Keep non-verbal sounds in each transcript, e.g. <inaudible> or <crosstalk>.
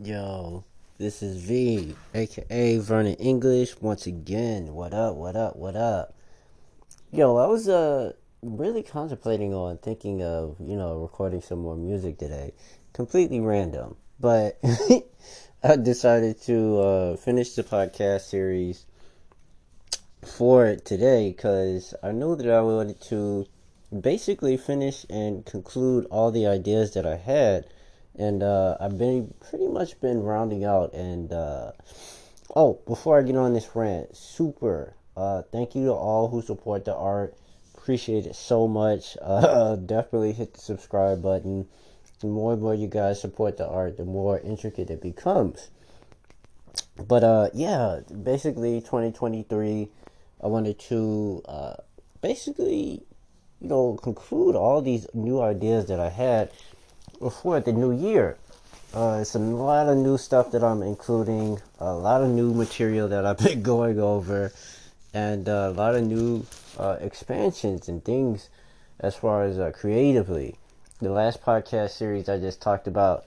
Yo, this is V, aka Vernon English. Once again, what up, what up, what up? Yo, I was uh really contemplating on thinking of, you know, recording some more music today. Completely random. But <laughs> I decided to uh, finish the podcast series for it today because I knew that I wanted to basically finish and conclude all the ideas that I had and uh, I've been pretty much been rounding out. And uh, oh, before I get on this rant, super uh, thank you to all who support the art. Appreciate it so much. <laughs> Uh, definitely hit the subscribe button. The more and more you guys support the art, the more intricate it becomes. But uh, yeah, basically 2023, I wanted to uh, basically, you know, conclude all these new ideas that I had before the new year. Uh, it's a lot of new stuff that I'm including, a lot of new material that I've <laughs> been going over, and uh, a lot of new uh, expansions and things as far as uh, creatively. The last podcast series I just talked about,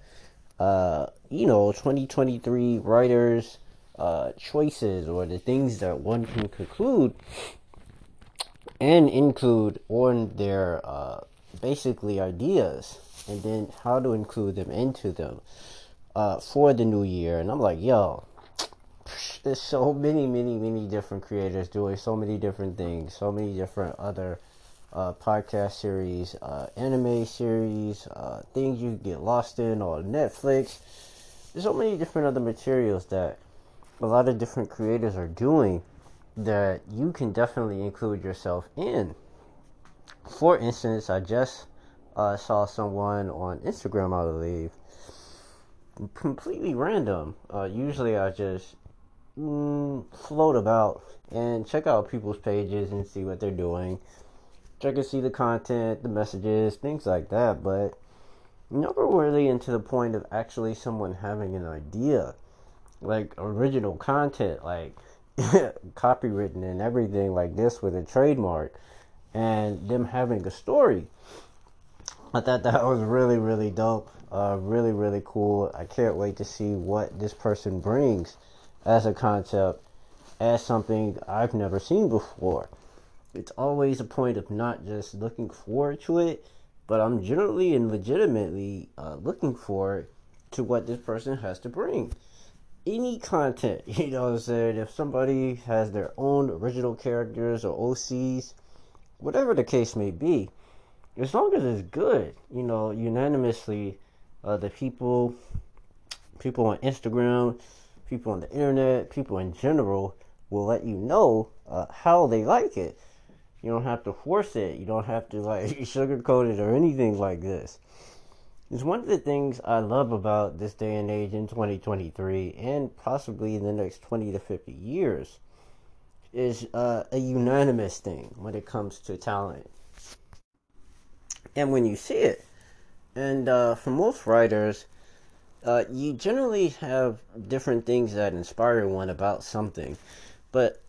uh, you know, 2023 writers' uh, choices or the things that one can conclude and include on their basically ideas and then how to include them into them uh, for the new year. And I'm like, yo, <tsk> there's so many, many, many different creators doing so many different things, so many different other uh, podcast series, uh, anime series, uh, things you get lost in on Netflix. There's so many different other materials that a lot of different creators are doing that you can definitely include yourself in. For instance, I just uh, saw someone on Instagram, I believe, completely random. Uh, usually, I just mm, float about and check out people's pages and see what they're doing. Check and see the content, the messages, things like that. But never really into the point of actually someone having an idea, like original content, like <laughs> copywritten and everything like this with a trademark, and them having a story I thought that was really, really dope. Uh, really, really cool. I can't wait to see what this person brings as a concept, as something I've never seen before. It's always a point of not just looking forward to it, but I'm generally and legitimately uh, looking forward to what this person has to bring. Any content, <laughs> you know what I'm saying? If somebody has their own original characters or OCs, whatever the case may be, as long as it's good, you know, unanimously, uh, the people, people on Instagram, people on the internet, people in general will let you know uh, how they like it. You don't have to force it. You don't have to like <laughs> sugarcoat it or anything like this. It's one of the things I love about this day and age in 2023 and possibly in the next 20 to 50 years is uh, a unanimous thing when it comes to talent and when you see it. And uh, for most writers, uh, you generally have different things that inspire one about something. But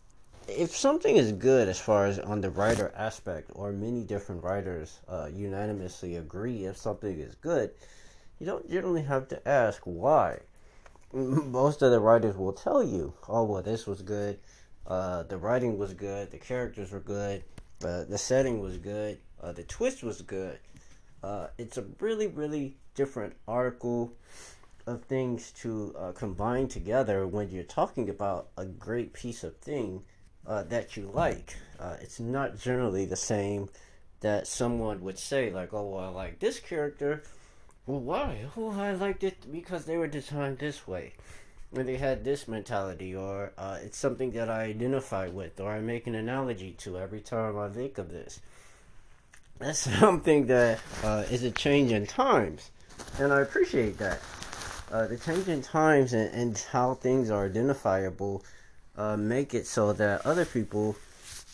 if something is good as far as on the writer aspect, or many different writers uh, unanimously agree if something is good, you don't generally have to ask why. Most of the writers will tell you, oh, well, this was good, uh, the writing was good, the characters were good, uh, the setting was good, uh, the twist was good. Uh, it's a really, really different article of things to uh, combine together when you're talking about a great piece of thing uh, that you like. Uh, it's not generally the same that someone would say, like, oh, well, I like this character. Well, why? Oh, I liked it because they were designed this way. When they had this mentality, or uh, it's something that I identify with, or I make an analogy to every time I think of this that's <laughs> something that uh, is a change in times, and I appreciate that. Uh, the change in times and, and how things are identifiable uh, make it so that other people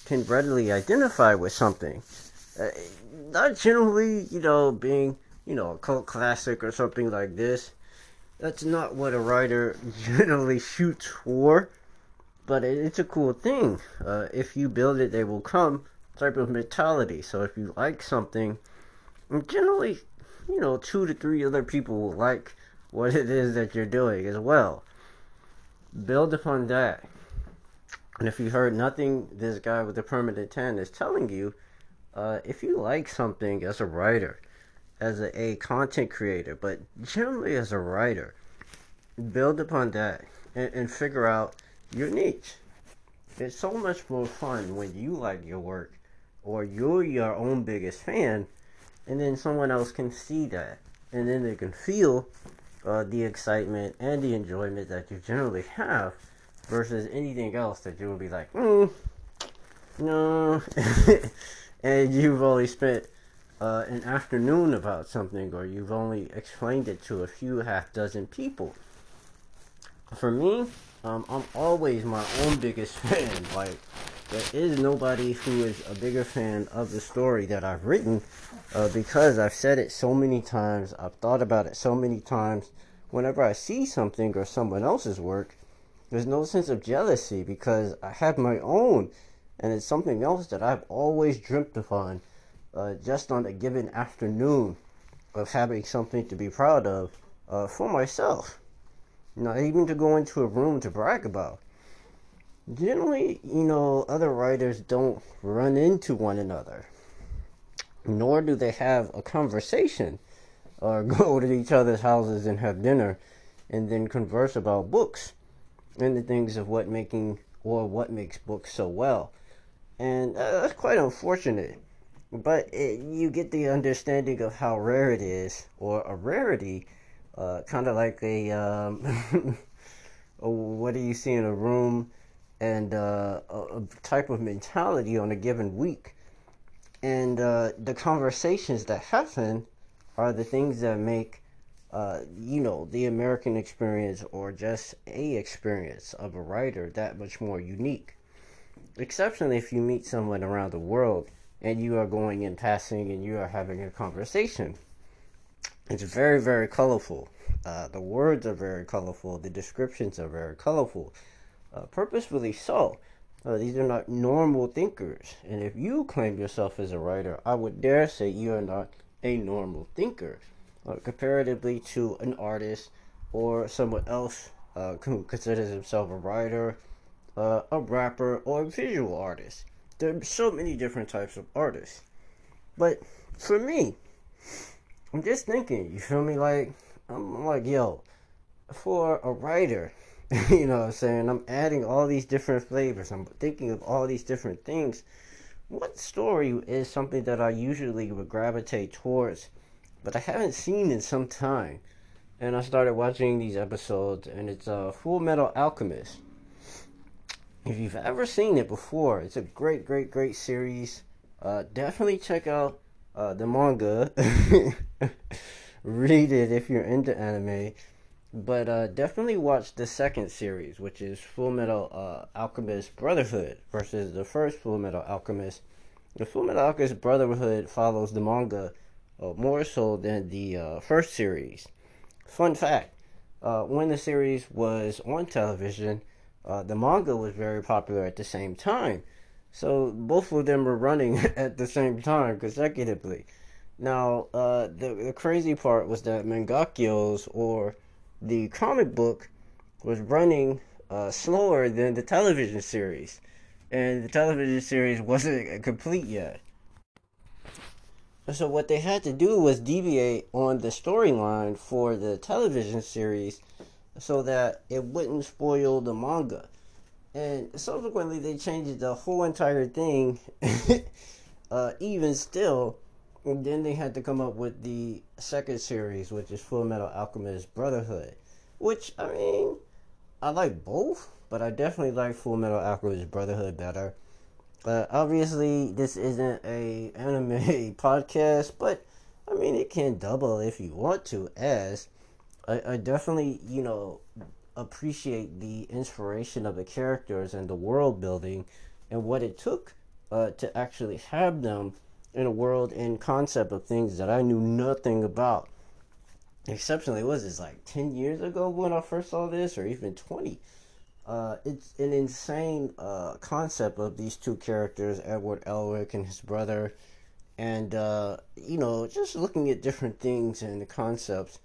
can readily identify with something. Uh, not generally, you know, being, you know, a cult classic or something like this. That's not what a writer <laughs> generally shoots for, but it, it's a cool thing. Uh, if you build it, they will come type of mentality. So if you like something, generally, you know, two to three other people will like what it is that you're doing as well. Build upon that. And if you heard nothing, this guy with the permanent 10 is telling you uh, if you like something as a writer, as a, a, content creator, but generally as a writer, build upon that and, and figure out your niche. It's so much more fun when you like your work or you're your own biggest fan and then someone else can see that and then they can feel uh, the excitement and the enjoyment that you generally have versus anything else that you would be like, mm, no, <laughs> and you've only spent uh, an afternoon about something, or you've only explained it to a few half dozen people. For me, um, I'm always my own biggest <laughs> fan. Like, there is nobody who is a bigger fan of the story that I've written uh, because I've said it so many times, I've thought about it so many times. Whenever I see something or someone else's work, there's no sense of jealousy because I have my own, and it's something else that I've always dreamt upon uh, just on a given afternoon of having something to be proud of uh, for myself. Not even to go into a room to brag about generally, you know, other writers don't run into one another, nor do they have a conversation or <laughs> go to each other's houses and have dinner and then converse about books and the things of what making or what makes books so well. And uh, that's quite unfortunate. But it, you get the understanding of how rare it is, or a rarity, uh, kind of like a um, <laughs> what do you see in a room and uh, a type of mentality on a given week. And uh, the conversations that happen are the things that make, uh, you know, the American experience or just a experience of a writer that much more unique. Exceptionally, if you meet someone around the world and you are going and passing and you are having a conversation. It's very, very colorful. Uh, the words are very colorful. The descriptions are very colorful uh, purposefully so. Uh, these are not normal thinkers. And if you claim yourself as a writer, I would dare say you are not a normal thinker. Uh, comparatively to an artist or someone else uh, who considers himself a writer, uh, a rapper, or a visual artist. There are so many different types of artists. But for me, I'm just thinking, you feel me? Like, I'm like, yo, for a writer, <laughs> you know what I'm saying? I'm adding all these different flavors. I'm thinking of all these different things. What story is something that I usually would gravitate towards, but I haven't seen in some time? And I started watching these episodes, and it's uh, Full Metal Alchemist. If you've ever seen it before, it's a great, great, great series. Uh, definitely check out uh, the manga. <laughs> Read it if you're into anime but uh, definitely watch the second series, which is Full Metal uh, Alchemist Brotherhood versus the first Full Metal Alchemist. The Full Metal Alchemist Brotherhood follows the manga uh, more so than the uh, first series. Fun fact: uh, when the series was on television, uh, the manga was very popular at the same time. So both of them were running <laughs> at the same time consecutively. Now, the, the crazy part was that Mangakyos or the comic book was running uh, slower than the television series, and the television series wasn't <laughs> complete yet. So what they had to do was deviate on the storyline for the television series so that it wouldn't spoil the manga. And subsequently, they changed the whole entire thing. <laughs> uh, even still, and then they had to come up with the second series, which is Full Metal Alchemist Brotherhood. Which, I mean, I like both, but I definitely like Full Metal Alchemist Brotherhood better. Uh, obviously, this isn't a anime <laughs> podcast, but I mean, it can double if you want to. As I, I definitely, you know, appreciate the inspiration of the characters and the world building and what it took uh, to actually have them in a world and concept of things that I knew nothing about. Exceptionally, was this like 10 years ago when I first saw this, or even 20? Uh, it's an insane uh, concept of these two characters, Edward Elric and his brother, and uh, you know, just looking at different things and the concepts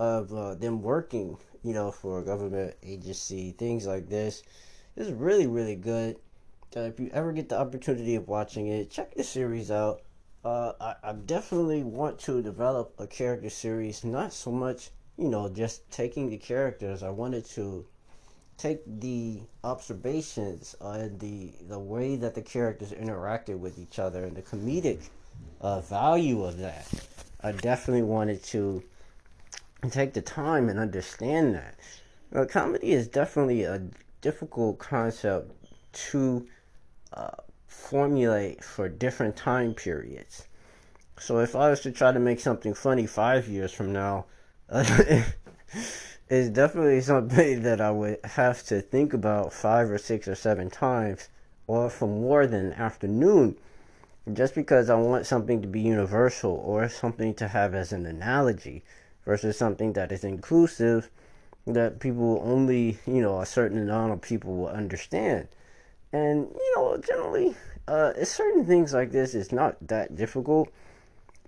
of uh, them working, you know, for a government agency, things like this. It's really, really good. Uh, if you ever get the opportunity of watching it, check the series out. Uh, I, I definitely want to develop a character series, not so much, you know, just taking the characters. I wanted to take the observations and the the way that the characters interacted with each other and the comedic uh, value of that. I definitely wanted to take the time and understand that. Comedy is definitely a difficult concept to formulate for different time periods. So if I was to try to make something funny five years from now, <laughs> it's definitely something that I would have to think about five or six or seven times, or for more than an afternoon, just because I want something to be universal or something to have as an analogy versus something that is inclusive that people only, you know, a certain amount of people will understand. And, you know, generally, uh, certain things like this is not that difficult.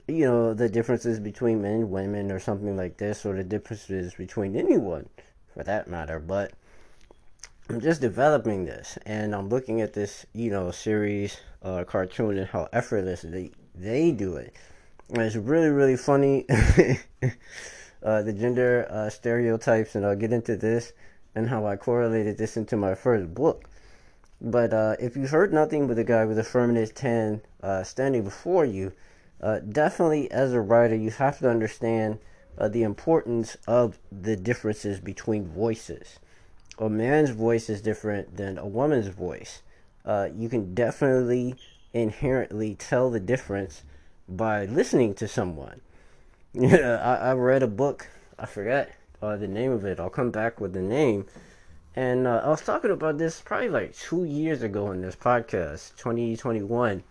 You know, the differences between men and women or something like this, or the differences between anyone for that matter. But I'm just developing this, and I'm looking at this, you know, series, uh, cartoon, and how effortlessly they do it. And it's really, really funny. <laughs> uh, the gender uh, stereotypes, and I'll get into this and how I correlated this into my first book. But uh, if you heard nothing but the guy with Affirmative 10 uh, standing before you, uh, definitely as a writer, you have to understand uh, the importance of the differences between voices. A man's voice is different than a woman's voice. Uh, you can definitely inherently tell the difference by listening to someone. <laughs> I, I read a book. I forgot uh, the name of it. I'll come back with the name. And uh, I was talking about this probably like two years ago in this podcast, 2021.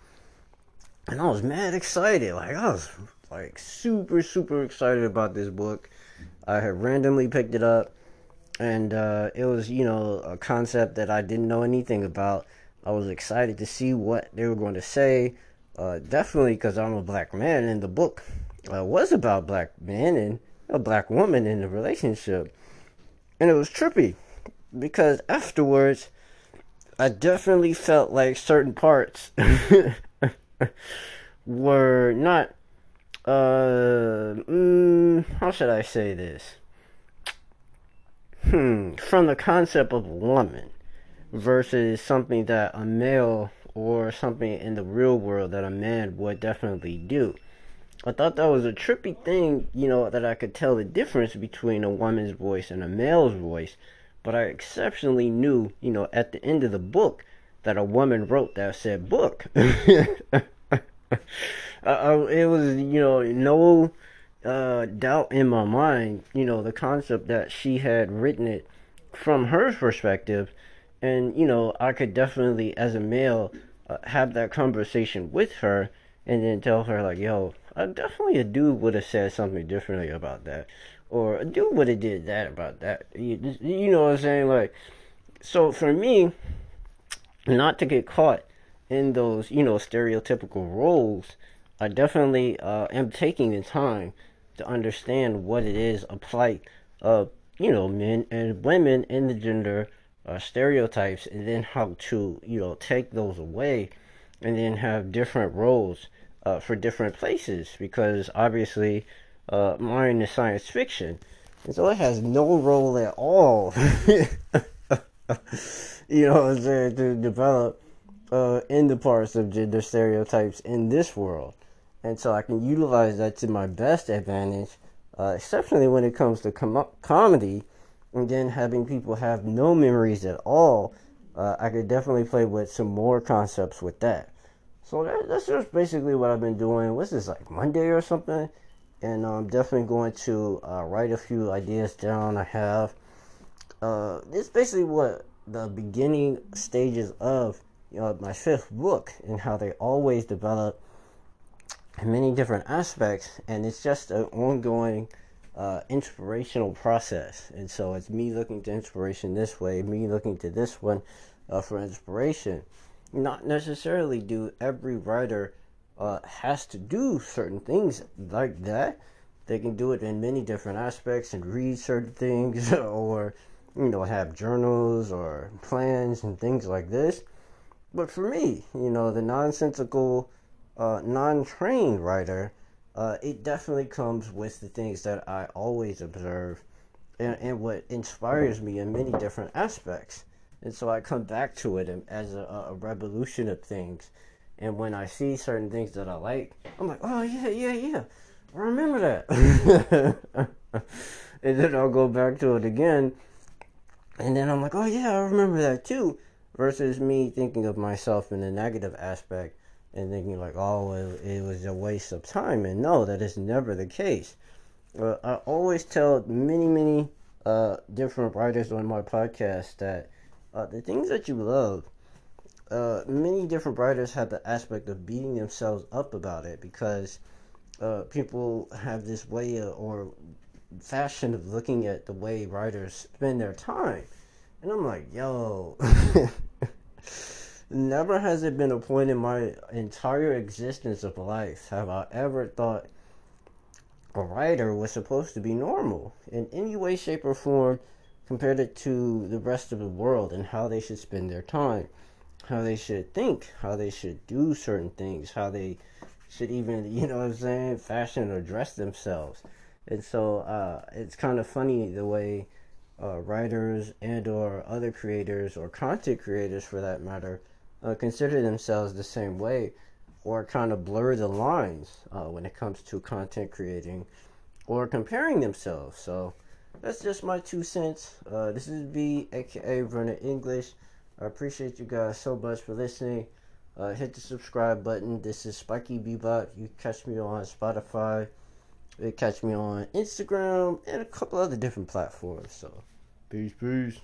And I was mad excited. Like, I was like super, super excited about this book. I had randomly picked it up. And uh, it was, you know, a concept that I didn't know anything about. I was excited to see what they were going to say. Uh, definitely because I'm a black man in the book uh, was about black men and a black woman in a relationship. And it was trippy because afterwards, I definitely felt like certain parts <laughs> were not, uh, mm, how should I say this? Hmm, from the concept of woman versus something that a male or something in the real world that a man would definitely do. I thought that was a trippy thing, you know, that I could tell the difference between a woman's voice and a male's voice. But I exceptionally knew, you know, at the end of the book that a woman wrote that said book. <laughs> uh, it was, you know, no uh, doubt in my mind, you know, the concept that she had written it from her perspective. And, you know, I could definitely, as a male, uh, have that conversation with her and then tell her, like, yo, uh, definitely a dude would have said something differently about that, or a dude would have did that about that. You, you know what I'm saying? Like, so for me, not to get caught in those you know stereotypical roles, I definitely uh, am taking the time to understand what it is a plight of you know men and women in the gender uh, stereotypes, and then how to you know take those away, and then have different roles uh, for different places because obviously uh, is science fiction. And so it has no role at all, <laughs> you know, to develop uh, in the parts of gender stereotypes in this world. And so I can utilize that to my best advantage, uh, exceptionally when it comes to com- comedy, and then having people have no memories at all. Uh, I could definitely play with some more concepts with that. So that, that's just basically what I've been doing. What's this like Monday or something? And I'm definitely going to uh, write a few ideas down. I have. Uh, it's basically what the beginning stages of you know, my fifth book and how they always develop in many different aspects, and it's just an ongoing uh, inspirational process. And so it's me looking to inspiration this way, me looking to this one uh, for inspiration not necessarily do every writer uh, has to do certain things like that. They can do it in many different aspects and read certain things <laughs> or, you know, have journals or plans and things like this. But for me, you know, the nonsensical, uh, non trained writer, uh, it definitely comes with the things that I always observe and, and what inspires me in many different aspects. And so I come back to it as a, a revolution of things. And when I see certain things that I like, I'm like, oh, yeah, yeah, yeah. I remember that. <laughs> and then I'll go back to it again. And then I'm like, oh, yeah, I remember that too. Versus me thinking of myself in a negative aspect and thinking, like, oh, it, it was a waste of time. And no, that is never the case. Uh, I always tell many, many uh, different writers on my podcast that uh, the things that you love, uh, many different writers have the aspect of beating themselves up about it because uh, people have this way of, or fashion of looking at the way writers spend their time. And I'm like, yo, <laughs> never has it been a point in my entire existence of life have I ever thought a writer was supposed to be normal in any way, shape, or form compared to the rest of the world and how they should spend their time, how they should think, how they should do certain things, how they should even, <laughs> you know what I'm saying, fashion or dress themselves. And so uh, it's kind of funny the way uh, writers and or other creators or content creators for that matter uh, consider themselves the same way or kind of blur the lines uh, when it comes to content creating or comparing themselves. So that's just my two cents. Uh, this is V, aka Vernon English. I appreciate you guys so much for listening. Uh, hit the subscribe button. This is Spiky Bebop. You catch me on Spotify. You catch me on Instagram and a couple other different platforms. So, peace, peace.